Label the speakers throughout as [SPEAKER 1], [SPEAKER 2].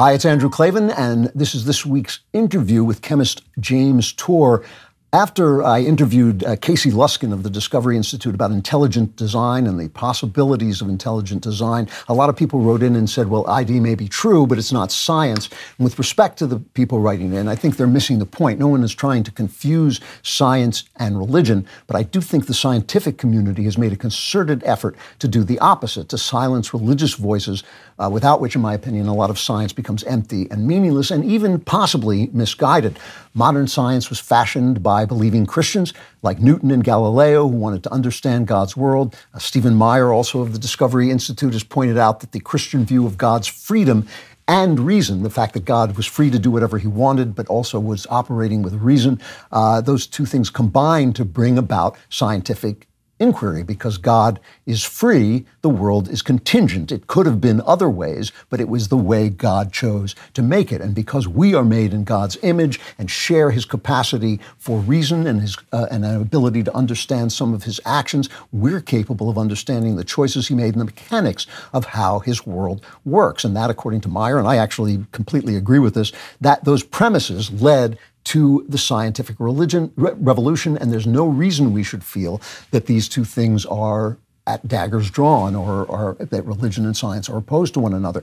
[SPEAKER 1] Hi, it's Andrew Klavan, and this is this week's interview with chemist James Tour. After I interviewed uh, Casey Luskin of the Discovery Institute about intelligent design and the possibilities of intelligent design, a lot of people wrote in and said, well, ID may be true, but it's not science. And with respect to the people writing in, I think they're missing the point. No one is trying to confuse science and religion, but I do think the scientific community has made a concerted effort to do the opposite, to silence religious voices, uh, without which, in my opinion, a lot of science becomes empty and meaningless and even possibly misguided. Modern science was fashioned by believing Christians like Newton and Galileo who wanted to understand God's world. Uh, Stephen Meyer, also of the Discovery Institute, has pointed out that the Christian view of God's freedom and reason, the fact that God was free to do whatever he wanted, but also was operating with reason, uh, those two things combined to bring about scientific inquiry because God is free, the world is contingent. It could have been other ways, but it was the way God chose to make it. And because we are made in God's image and share his capacity for reason and his uh, and an ability to understand some of his actions, we're capable of understanding the choices he made and the mechanics of how his world works. And that, according to Meyer, and I actually completely agree with this, that those premises led to the scientific religion re- revolution, and there's no reason we should feel that these two things are at daggers drawn or, or that religion and science are opposed to one another.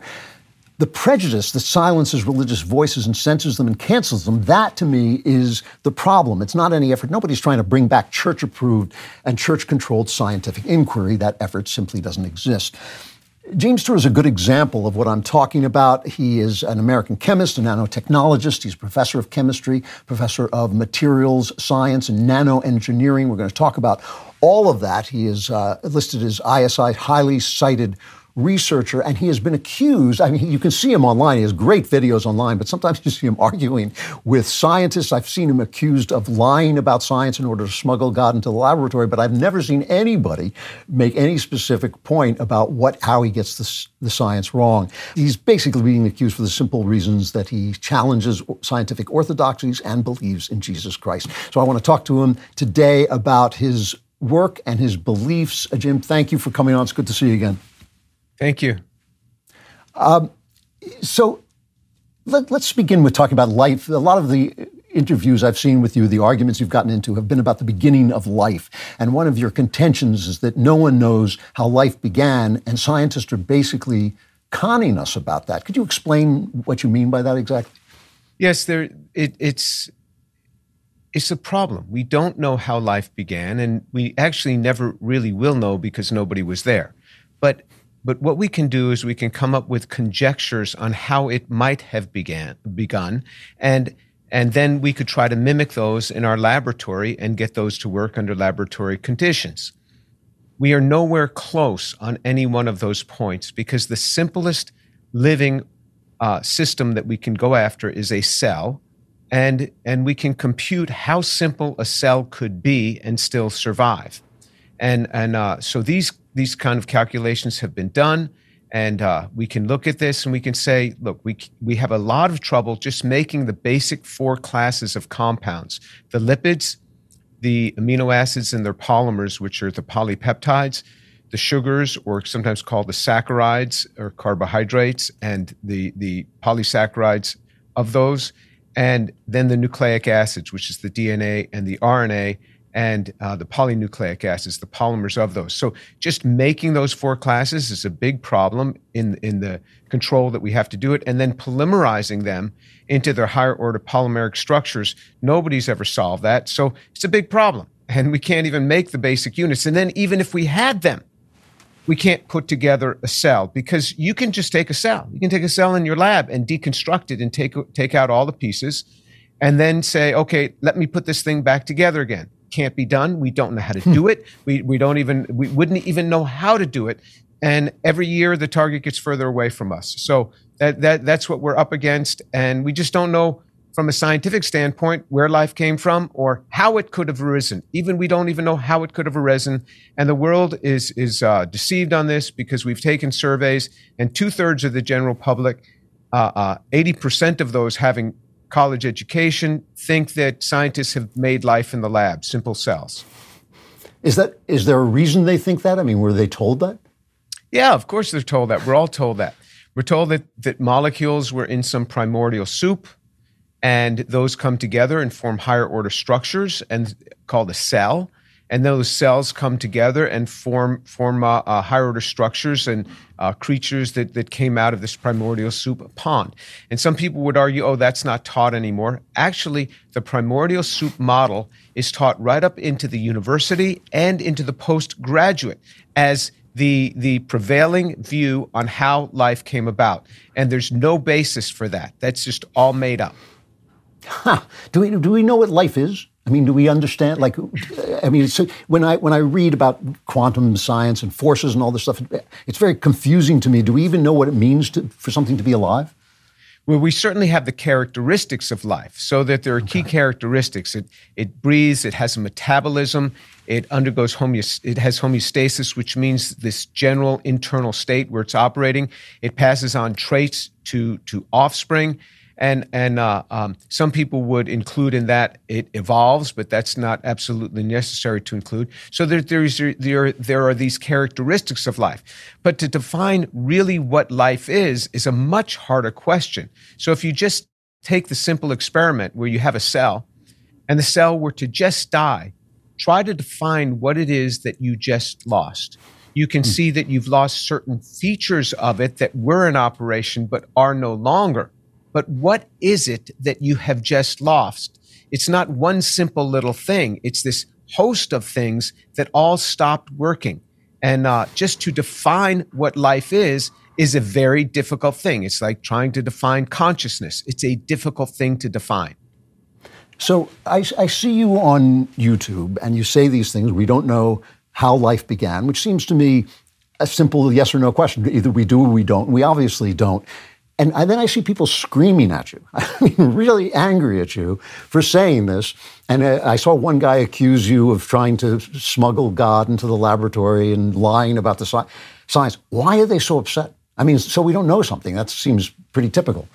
[SPEAKER 1] The prejudice that silences religious voices and censors them and cancels them, that to me is the problem. It's not any effort. Nobody's trying to bring back church approved and church controlled scientific inquiry. That effort simply doesn't exist. James Tour is a good example of what I'm talking about. He is an American chemist, a nanotechnologist. He's a professor of chemistry, professor of materials science and nanoengineering. We're going to talk about all of that. He is uh, listed as ISI highly cited researcher, and he has been accused. I mean, you can see him online. He has great videos online, but sometimes you see him arguing with scientists. I've seen him accused of lying about science in order to smuggle God into the laboratory, but I've never seen anybody make any specific point about what how he gets the, the science wrong. He's basically being accused for the simple reasons that he challenges scientific orthodoxies and believes in Jesus Christ. So I want to talk to him today about his work and his beliefs. Uh, Jim, thank you for coming on. It's good to see you again.
[SPEAKER 2] Thank you. Um,
[SPEAKER 1] so let, us begin with talking about life. A lot of the interviews I've seen with you, the arguments you've gotten into, have been about the beginning of life. And one of your contentions is that no one knows how life began, and scientists are basically conning us about that. Could you explain what you mean by that exactly?
[SPEAKER 2] Yes, there. It, it's it's a problem. We don't know how life began, and we actually never really will know because nobody was there. But but what we can do is we can come up with conjectures on how it might have began begun, and and then we could try to mimic those in our laboratory and get those to work under laboratory conditions. We are nowhere close on any one of those points because the simplest living uh, system that we can go after is a cell, and and we can compute how simple a cell could be and still survive. And and uh, so these these kind of calculations have been done and uh, we can look at this and we can say look we, we have a lot of trouble just making the basic four classes of compounds. The lipids the amino acids and their polymers which are the polypeptides the sugars or sometimes called the saccharides or carbohydrates and the, the polysaccharides of those and then the nucleic acids which is the dna and the rna and uh, the polynucleic acids, the polymers of those. So just making those four classes is a big problem in in the control that we have to do it, and then polymerizing them into their higher order polymeric structures. Nobody's ever solved that, so it's a big problem, and we can't even make the basic units. And then even if we had them, we can't put together a cell because you can just take a cell. You can take a cell in your lab and deconstruct it and take take out all the pieces, and then say, okay, let me put this thing back together again can't be done. We don't know how to do hmm. it. We, we don't even, we wouldn't even know how to do it. And every year the target gets further away from us. So that, that, that's what we're up against. And we just don't know from a scientific standpoint where life came from or how it could have arisen. Even we don't even know how it could have arisen. And the world is, is uh, deceived on this because we've taken surveys and two thirds of the general public, uh, uh, 80% of those having college education think that scientists have made life in the lab, simple cells.
[SPEAKER 1] Is that is there a reason they think that? I mean, were they told that?
[SPEAKER 2] Yeah, of course they're told that. We're all told that. We're told that, that molecules were in some primordial soup, and those come together and form higher order structures and called a cell and those cells come together and form form uh, uh, higher order structures and uh, creatures that, that came out of this primordial soup pond. And some people would argue, oh, that's not taught anymore. Actually, the primordial soup model is taught right up into the university and into the postgraduate as the the prevailing view on how life came about. And there's no basis for that. That's just all made up.
[SPEAKER 1] Do we do we know what life is? I mean, do we understand? Like, I mean, so when I when I read about quantum science and forces and all this stuff, it's very confusing to me. Do we even know what it means to, for something to be alive?
[SPEAKER 2] Well, we certainly have the characteristics of life, so that there are okay. key characteristics. It it breathes. It has a metabolism. It undergoes homeost- It has homeostasis, which means this general internal state where it's operating. It passes on traits to to offspring and and uh, um, some people would include in that it evolves, but that's not absolutely necessary to include. So there there's there there are these characteristics of life, but to define really what life is is a much harder question. So if you just take the simple experiment where you have a cell, and the cell were to just die, try to define what it is that you just lost. You can mm. see that you've lost certain features of it that were in operation but are no longer. But what is it that you have just lost? It's not one simple little thing. It's this host of things that all stopped working. And uh, just to define what life is, is a very difficult thing. It's like trying to define consciousness. It's a difficult thing to define.
[SPEAKER 1] So I, I, see you on YouTube and you say these things. We don't know how life began, which seems to me a simple yes or no question. Either we do or we don't. We obviously don't. And I, then I see people screaming at you, I mean, really angry at you for saying this. And I, I saw one guy accuse you of trying to smuggle God into the laboratory and lying about the sci- science. Why are they so upset? I mean, so we don't know something. That seems pretty typical.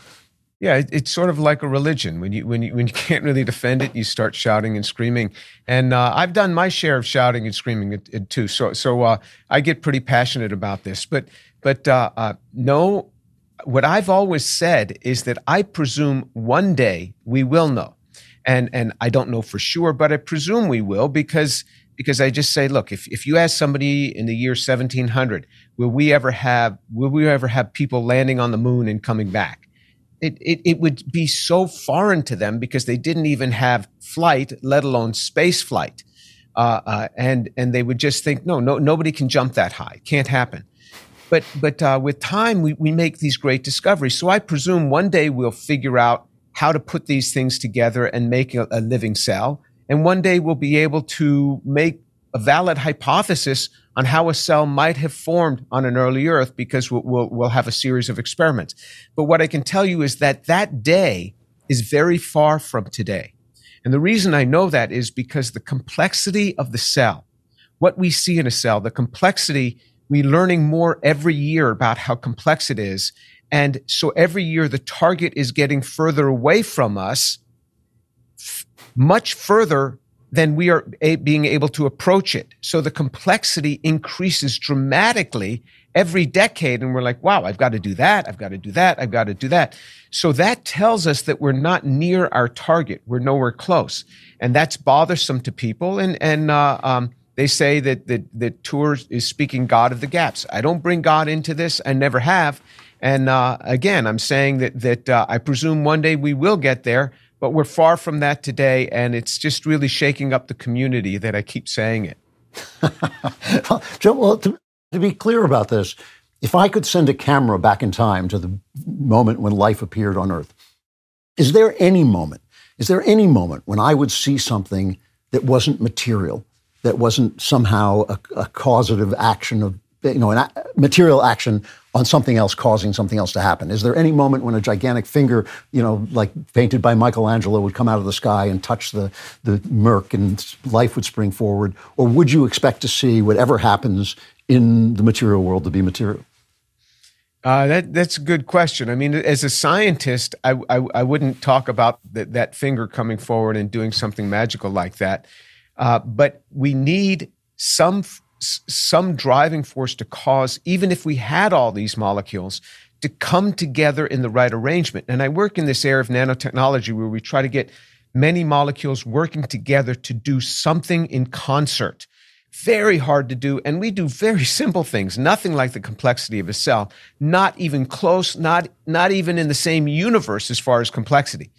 [SPEAKER 2] Yeah, it's sort of like a religion. When you when you when you can't really defend it, you start shouting and screaming. And uh, I've done my share of shouting and screaming it, it too. So so uh, I get pretty passionate about this. But but uh, uh no what I've always said is that I presume one day we will know. And, and I don't know for sure, but I presume we will because, because I just say, look, if, if you ask somebody in the year 1700, will we ever have, will we ever have people landing on the moon and coming back? It, it, it would be so foreign to them because they didn't even have flight, let alone space flight. Uh, uh, and, and they would just think, no, no, nobody can jump that high. Can't happen. But but uh, with time, we, we make these great discoveries. So I presume one day we'll figure out how to put these things together and make a, a living cell. And one day we'll be able to make a valid hypothesis on how a cell might have formed on an early Earth because we'll, we'll, we'll, have a series of experiments. But what I can tell you is that that day is very far from today. And the reason I know that is because the complexity of the cell, what we see in a cell, the complexity we're learning more every year about how complex it is. And so every year the target is getting further away from us, f- much further than we are a- being able to approach it. So the complexity increases dramatically every decade. And we're like, wow, I've got to do that. I've got to do that. I've got to do that. So that tells us that we're not near our target. We're nowhere close. And that's bothersome to people. And, and, uh, um, they say that that that Tour is speaking God of the gaps. I don't bring God into this. I never have. And uh, again, I'm saying that that uh, I presume one day we will get there, but we're far from that today, and it's just really shaking up the community that I keep saying it.
[SPEAKER 1] Joe, well, to, to be clear about this, if I could send a camera back in time to the moment when life appeared on Earth, is there any moment? Is there any moment when I would see something that wasn't material? That wasn't somehow a, a causative action of you know, an material action on something else causing something else to happen? Is there any moment when a gigantic finger, you know, like painted by Michelangelo, would come out of the sky and touch the, the murk and life would spring forward? Or would you expect to see whatever happens in the material world to be material?
[SPEAKER 2] Uh, that that's a good question. I mean, as a scientist, I I, I wouldn't talk about that, that finger coming forward and doing something magical like that. Uh, but we need some some driving force to cause, even if we had all these molecules, to come together in the right arrangement. And I work in this area of nanotechnology where we try to get many molecules working together to do something in concert. Very hard to do. And we do very simple things, nothing like the complexity of a cell, not even close, not, not even in the same universe as far as complexity.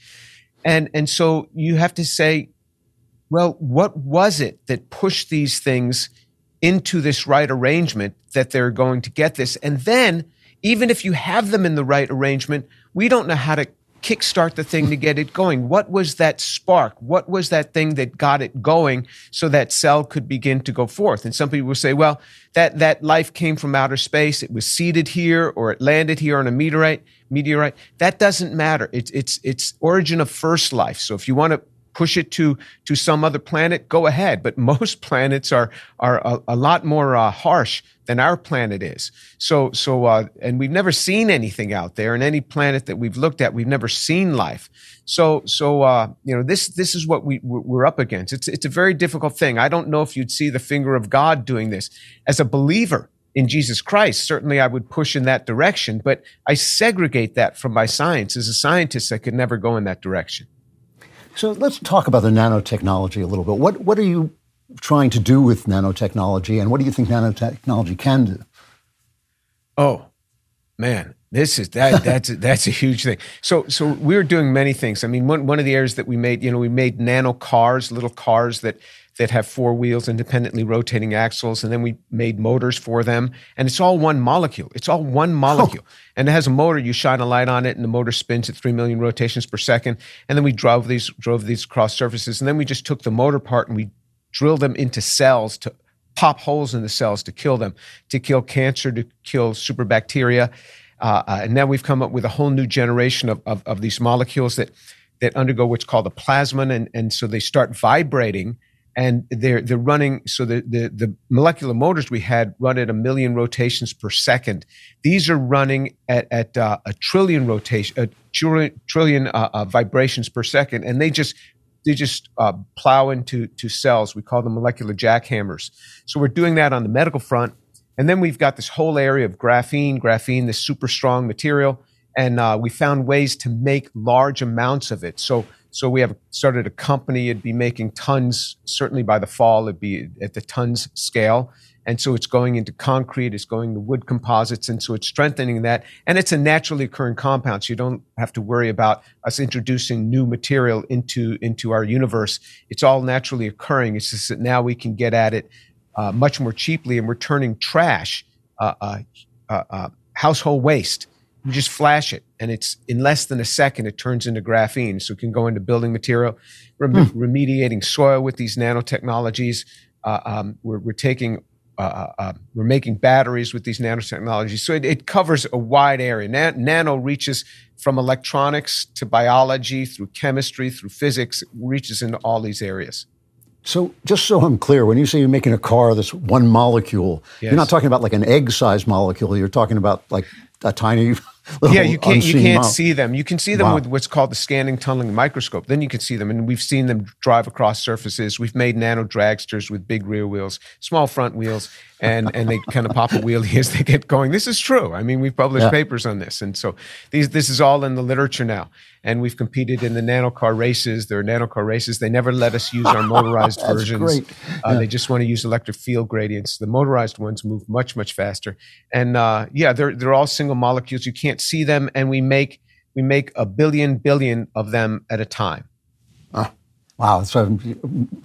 [SPEAKER 2] And, and so you have to say, well, what was it that pushed these things into this right arrangement that they're going to get this? And then, even if you have them in the right arrangement, we don't know how to kickstart the thing to get it going. What was that spark? What was that thing that got it going so that cell could begin to go forth? And some people will say, well, that, that life came from outer space. It was seeded here or it landed here on a meteorite, meteorite. That doesn't matter. It's, it's, it's origin of first life. So if you want to push it to to some other planet, go ahead. But most planets are are a, a lot more uh, harsh than our planet is. So so uh, and we've never seen anything out there. And any planet that we've looked at, we've never seen life. So so uh, you know this this is what we we're up against. It's it's a very difficult thing. I don't know if you'd see the finger of God doing this as a believer in Jesus Christ, certainly I would push in that direction, but I segregate that from my science. As a scientist, I could never go in that direction.
[SPEAKER 1] So let's talk about the nanotechnology a little bit. What what are you trying to do with nanotechnology, and what do you think nanotechnology can do?
[SPEAKER 2] Oh, man, this is that that's that's a huge thing. So so we're doing many things. I mean, one one of the areas that we made, you know, we made nano cars, little cars that that have four wheels, independently rotating axles, and then we made motors for them. And it's all one molecule. It's all one molecule. Oh. And it has a motor. You shine a light on it, and the motor spins at three million rotations per second. And then we drove these drove these across surfaces, and then we just took the motor part and we drilled them into cells to pop holes in the cells to kill them, to kill cancer, to kill superbacteria. Uh, uh, and now we've come up with a whole new generation of, of, of these molecules that that undergo what's called a plasmon, and, and so they start vibrating and they're they're running so the, the the molecular motors we had run at a million rotations per second. These are running at, at uh, a trillion rotation a trillion, trillion uh, uh, vibrations per second. And they just they just uh, plow into to cells. We call them molecular jackhammers. So we're doing that on the medical front. And then we've got this whole area of graphene graphene this super strong material. And uh, we found ways to make large amounts of it. So so we have started a company. It'd be making tons. Certainly by the fall, it'd be at the tons scale. And so it's going into concrete, it's going to wood composites, and so it's strengthening that. And it's a naturally occurring compound, so you don't have to worry about us introducing new material into into our universe. It's all naturally occurring. It's just that now we can get at it uh, much more cheaply, and we're turning trash, uh, uh, uh, uh household waste, you just flash it and it's in less than a second it turns into graphene so it can go into building material rem- hmm. remediating soil with these nanotechnologies uh, um, we're, we're, taking uh, uh, uh, we're making batteries with these nanotechnologies so it, it covers a wide area nano reaches from electronics to biology through chemistry through physics it reaches into all these areas
[SPEAKER 1] so, just so I'm clear, when you say you're making a car that's one molecule, yes. you're not talking about like an egg-sized molecule. You're talking about like a tiny
[SPEAKER 2] yeah, you can't you can't see them. You can see them wow. with what's called the scanning tunneling microscope. Then you can see them, and we've seen them drive across surfaces. We've made nano dragsters with big rear wheels, small front wheels, and and they kind of pop a wheelie as they get going. This is true. I mean, we've published yeah. papers on this, and so these this is all in the literature now. And we've competed in the nano car races. There are nano car races. They never let us use our motorized versions.
[SPEAKER 1] Great.
[SPEAKER 2] Uh,
[SPEAKER 1] yeah.
[SPEAKER 2] They just want to use electric field gradients. The motorized ones move much much faster. And uh, yeah, they're they're all single molecules. You can't see them, and we make we make a billion billion of them at a time.
[SPEAKER 1] Wow. So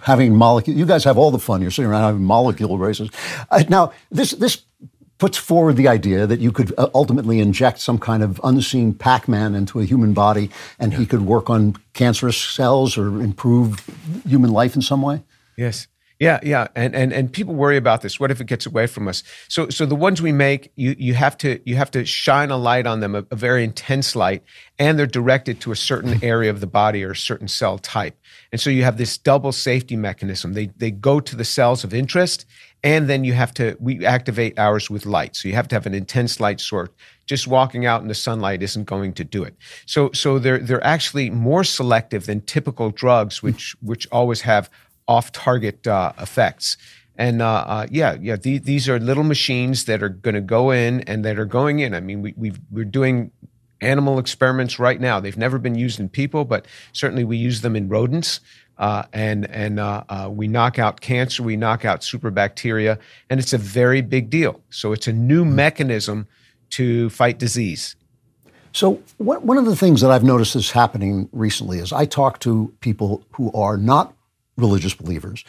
[SPEAKER 1] having molecule, you guys have all the fun. You're sitting around having molecule races. Uh, now, this this puts forward the idea that you could uh, ultimately inject some kind of unseen Pac-Man into a human body, and he could work on cancerous cells or improve human life in some way.
[SPEAKER 2] Yes. Yeah, yeah, and and and people worry about this. What if it gets away from us? So so the ones we make, you you have to you have to shine a light on them, a, a very intense light, and they're directed to a certain area of the body or a certain cell type. And so you have this double safety mechanism. They they go to the cells of interest, and then you have to we activate ours with light. So you have to have an intense light source. Just walking out in the sunlight isn't going to do it. So so they're they're actually more selective than typical drugs, which which always have off target uh, effects. And uh, uh, yeah, yeah, the, these are little machines that are going to go in and that are going in. I mean, we, we we're doing animal experiments right now. They've never been used in people, but certainly we use them in rodents. Uh, and and uh, uh, we knock out cancer, we knock out superbacteria, and it's a very big deal. So it's a new mechanism to fight disease.
[SPEAKER 1] So one of the things that I've noticed is happening recently is I talk to people who are not religious believers,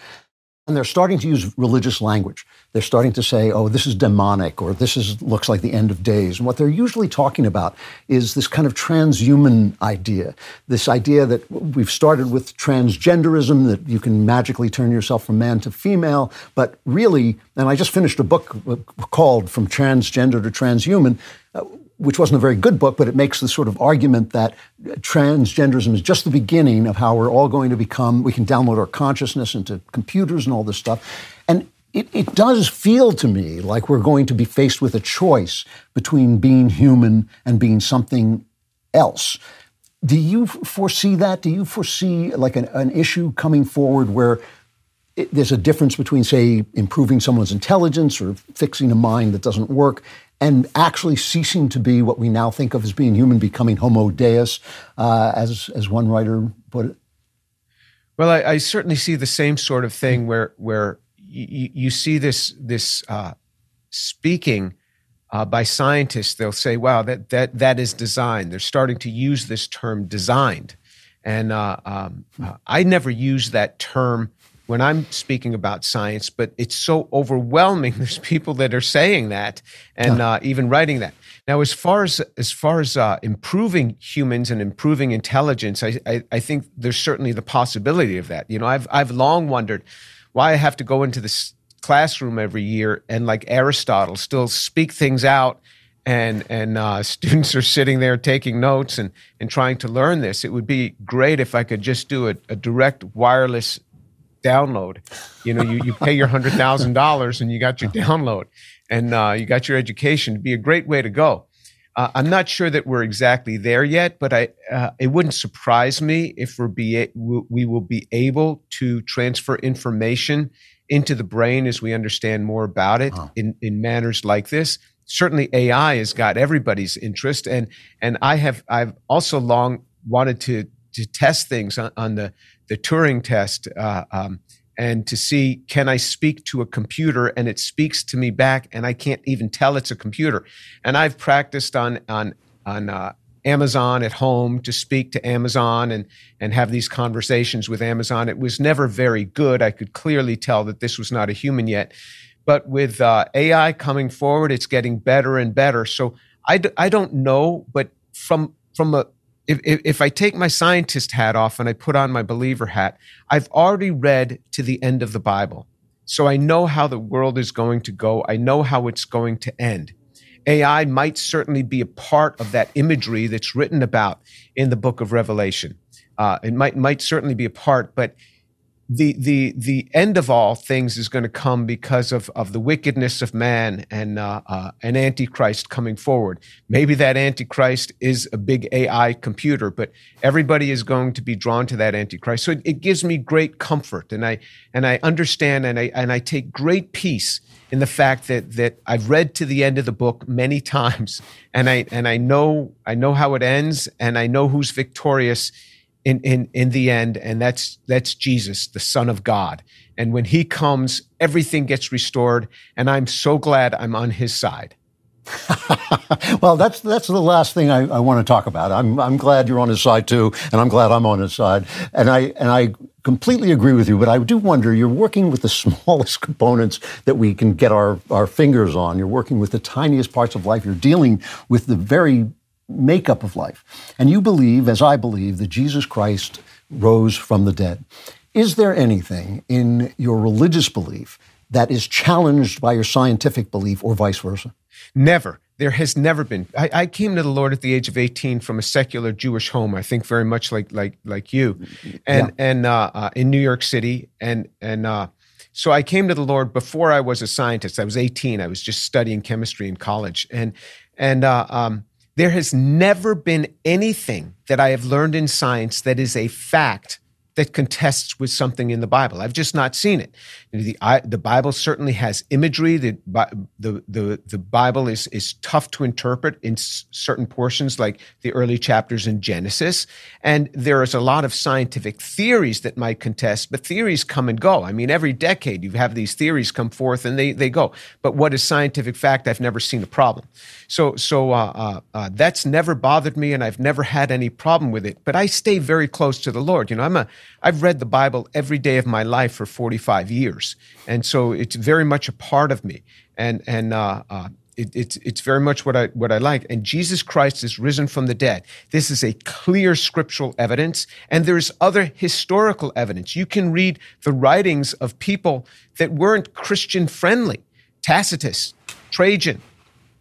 [SPEAKER 1] and they're starting to use religious language. They're starting to say, "Oh, this is demonic," or "This is looks like the end of days." And what they're usually talking about is this kind of transhuman idea. This idea that we've started with transgenderism, that you can magically turn yourself from man to female, but really, and I just finished a book uh, called "From Transgender to Transhuman." Uh, Which wasn't a very good book, but it makes the sort of argument that transgenderism is just the beginning of how we're all going to become, we can download our consciousness into computers and all this stuff. And it, it does feel to me like we're going to be faced with a choice between being human and being something else. Do you foresee that? Do you foresee like an, an issue coming forward where it, there's a difference between, say, improving someone's intelligence or fixing a mind that doesn't work and actually ceasing to be what we now think of as being human, becoming homo deus, uh, as as one writer put it.
[SPEAKER 2] Well, I, I, certainly see the same sort of thing where where you, you see this this uh, speaking uh, by scientists. They'll say, "Wow, that that that is designed." They're starting to use this term "designed," and uh, um, uh, I never use that term when I'm speaking about science, but it's so overwhelming. There's people that are saying that and uh, even writing that. Now, as far as as far as uh, improving humans and improving intelligence, I, I, I think there's certainly the possibility of that. You know, I've I've long wondered why I have to go into this classroom every year and like Aristotle still speak things out and and uh, students are sitting there taking notes and and trying to learn this. It would be great if I could just do a, a direct wireless download. You know, you, you pay your hundred thousand dollars and you got your download, and uh, you got your education. It'd be a great way to go. Uh, I'm not sure that we're exactly there yet, but I uh, it wouldn't surprise me if we're be we will be able to transfer information into the brain as we understand more about it in in manners like this. Certainly, AI has got everybody's interest, and and I have I've also long wanted to to test things on, on the the Turing test uh, um, and to see can I speak to a computer and it speaks to me back and I can't even tell it's a computer. And I've practiced on on on uh, Amazon at home to speak to Amazon and and have these conversations with Amazon. It was never very good. I could clearly tell that this was not a human yet. But with uh, AI coming forward, it's getting better and better. So I d- I don't know, but from from a if, if, if I take my scientist hat off and I put on my believer hat, I've already read to the end of the Bible. So I know how the world is going to go. I know how it's going to end. AI might certainly be a part of that imagery that's written about in the book of Revelation. Uh, it might might certainly be a part, but the the the end of all things is going to come because of of the wickedness of man and uh, uh, an antichrist coming forward. Maybe that antichrist is a big AI computer, but everybody is going to be drawn to that antichrist. So it, it gives me great comfort, and I and I understand, and I and I take great peace in the fact that that I've read to the end of the book many times, and I and I know I know how it ends, and I know who's victorious in, in, in the end, and that's that's Jesus, the Son of God. And when he comes, everything gets restored, and I'm so glad I'm on his side.
[SPEAKER 1] well, that's that's the last thing I, I, want to talk about. I'm I'm glad you're on his side too, and I'm glad I'm on his side. And I and I completely agree with you. But I do wonder, you're working with the smallest components that we can get our our fingers on. You're working with the tiniest parts of life. You're dealing with the very makeup of life. And you believe, as I believe, that Jesus Christ rose from the dead. Is there anything in your religious belief that is challenged by your scientific belief or vice versa?
[SPEAKER 2] Never. There has never been. I, I, came to the Lord at the age of 18 from a secular Jewish home. I think very much like like like you, and yeah. and uh, uh, in New York City, and and uh, so I came to the Lord before I was a scientist. I was 18. I was just studying chemistry in college, and and uh, um, there has never been anything that I have learned in science that is a fact that contests with something in the Bible. I've just not seen it. The, I, the Bible certainly has imagery. The, the, the, the Bible is, is tough to interpret in s- certain portions, like the early chapters in Genesis. And there is a lot of scientific theories that might contest, but theories come and go. I mean, every decade you have these theories come forth and they, they go. But what is scientific fact? I've never seen a problem. So, so uh, uh, uh, that's never bothered me, and I've never had any problem with it. But I stay very close to the Lord. You know, I'm a I've read the Bible every day of my life for 45 years, and so it's very much a part of me. And and uh, uh, it, it's it's very much what I what I like. And Jesus Christ is risen from the dead. This is a clear scriptural evidence, and there's other historical evidence. You can read the writings of people that weren't Christian friendly. Tacitus, Trajan,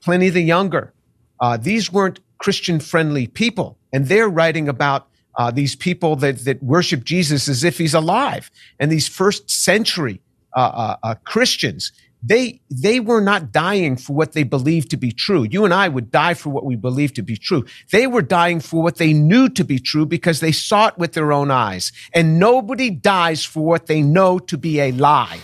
[SPEAKER 2] Pliny the Younger. Uh, these weren't Christian friendly people, and they're writing about uh, these people that that worship Jesus as if he's alive. And these first century uh, uh, uh, Christians, they they were not dying for what they believed to be true. You and I would die for what we believe to be true. They were dying for what they knew to be true because they saw it with their own eyes. And nobody dies for what they know to be a lie.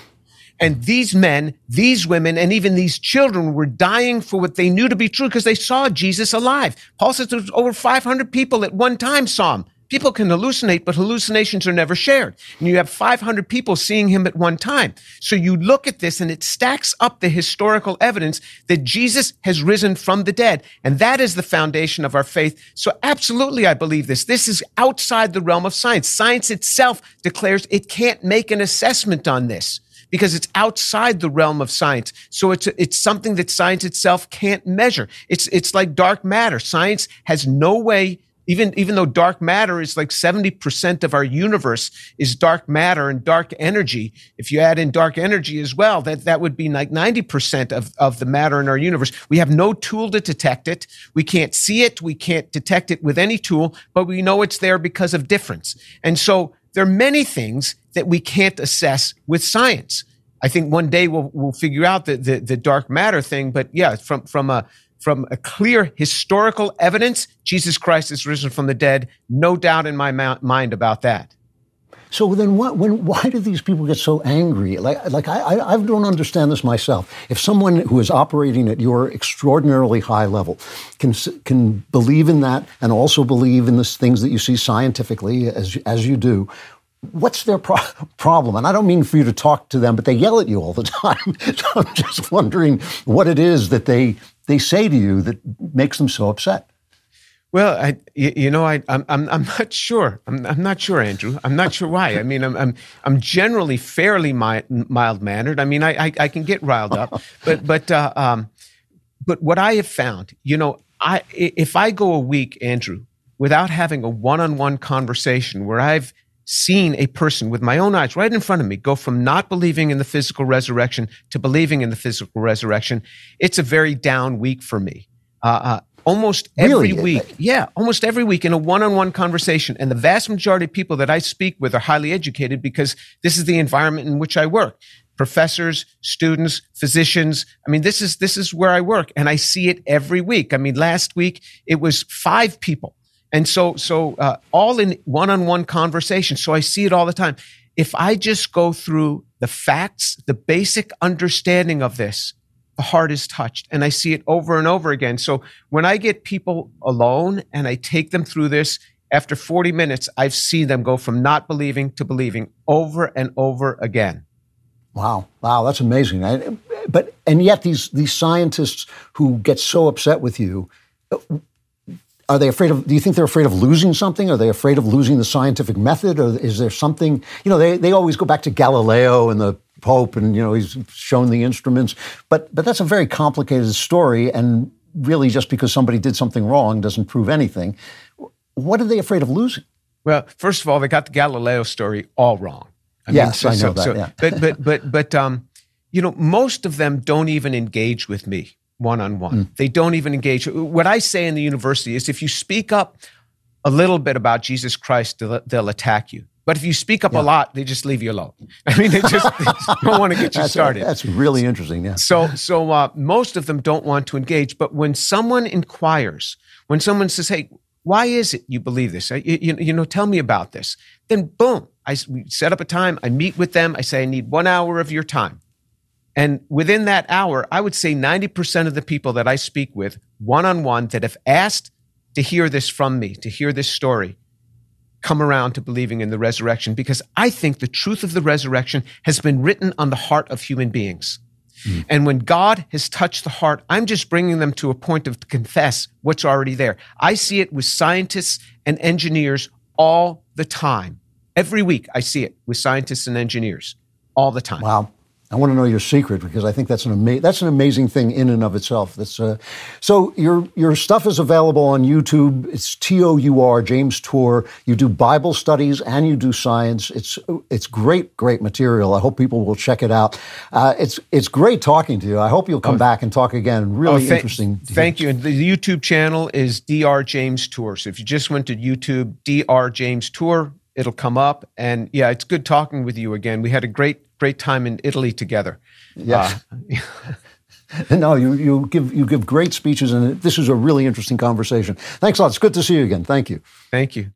[SPEAKER 2] And these men, these women, and even these children were dying for what they knew to be true because they saw Jesus alive. Paul says there was over 500 people at one time saw him. People can hallucinate, but hallucinations are never shared. And you have 500 people seeing him at one time. So you look at this and it stacks up the historical evidence that Jesus has risen from the dead. And that is the foundation of our faith. So absolutely, I believe this. This is outside the realm of science. Science itself declares it can't make an assessment on this because it's outside the realm of science. So it's it's something that science itself can't measure. It's it's like dark matter. Science has no way even even though dark matter is like 70% of our universe is dark matter and dark energy if you add in dark energy as well that that would be like 90% of, of the matter in our universe. We have no tool to detect it. We can't see it. We can't detect it with any tool but we know it's there because of difference. And so there are many things that we can't assess with science. I think one day we'll, we'll figure out the, the, the dark matter thing but yeah from from a from a clear historical evidence, Jesus Christ is risen from the dead. No doubt in my mind about that.
[SPEAKER 1] So then, what, when, why do these people get so angry? Like, like I, I don't understand this myself. If someone who is operating at your extraordinarily high level can can believe in that and also believe in the things that you see scientifically, as as you do, what's their pro- problem? And I don't mean for you to talk to them, but they yell at you all the time. so I'm just wondering what it is that they they say to you that makes them so upset.
[SPEAKER 2] Well, I, you know, I, I'm, I'm, I'm not sure. I'm, I'm not sure, Andrew. I'm not sure why. I mean, I'm, I'm, I'm generally fairly mild mannered. I mean, I, I, I, can get riled up, but, but, uh, um, but what I have found, you know, I, if I go a week, Andrew, without having a one-on-one conversation where I've seen a person with my own eyes right in front of me go from not believing in the physical resurrection to believing in the physical resurrection, it's a very down week for me. Uh, uh, almost every
[SPEAKER 1] really?
[SPEAKER 2] week, yeah, almost every week in a one-on-one conversation, and the vast majority of people that I speak with are highly educated because this is the environment in which I work. Professors, students, physicians. I mean, this is this is where I work, and I see it every week. I mean, last week it was five people and so, so uh, all in one-on-one conversation. So I see it all the time. If I just go through the facts, the basic understanding of this, the heart is touched, and I see it over and over again. So when I get people alone and I take them through this, after 40 minutes, I've seen them go from not believing to believing over and over again.
[SPEAKER 1] Wow, wow, that's amazing. I, but and yet these these scientists who get so upset with you, are they afraid of do you think they're afraid of losing something? Are they afraid of losing the scientific method? Or is there something you know they, they always go back to galileo and the pope and you know he's shown the instruments. But but that's a very complicated story. And really just because somebody did something wrong doesn't prove anything. What are they afraid of losing?
[SPEAKER 2] Well first of all they got the galileo story all wrong.
[SPEAKER 1] I yes mean, so, i know so, that so, yeah.
[SPEAKER 2] but but but but um you know most of them don't even engage with me one on one. They don't even engage. What I say in the university is if you speak up a little bit about Jesus Christ, they'll, they'll attack you. But if you speak up yeah. a lot, they just leave you alone. I mean, they just, they just don't want to get you
[SPEAKER 1] that's,
[SPEAKER 2] started.
[SPEAKER 1] That's really interesting. Yeah.
[SPEAKER 2] So, so uh, most of them don't want to engage. But when someone inquires, when someone says, "Hey, why is it you believe this? You, you, you know, tell me about this. Then boom, I we set up a time. I meet with them. I say, I need one hour of your time. And within that hour, I would say 90% of the people that I speak with one on one that have asked to hear this from me, to hear this story, come around to believing in the resurrection because I think the truth of the resurrection has been written on the heart of human beings. Mm. And when God has touched the heart, I'm just bringing them to a point of confess what's already there. I see it with scientists and engineers all the time. Every week, I see it with scientists and engineers all the time.
[SPEAKER 1] Wow. I want to know your secret because I think that's an ama- that's an amazing thing in and of itself. That's uh, so your your stuff is available on YouTube. It's T O U R James Tour. You do Bible studies and you do science. It's it's great great material. I hope people will check it out. Uh, it's it's great talking to you. I hope you'll come oh, back and talk again. Really oh, interesting.
[SPEAKER 2] Thank you. And the YouTube channel is Dr. James Tour. So if you just went to YouTube, Dr. James Tour, it'll come up. And yeah, it's good talking with you again. We had a great great time in Italy together.
[SPEAKER 1] Yeah. Uh, no, you, you give you give great speeches, and this is a really interesting conversation. Thanks a lot. It's good to see you again. Thank you.
[SPEAKER 2] Thank you.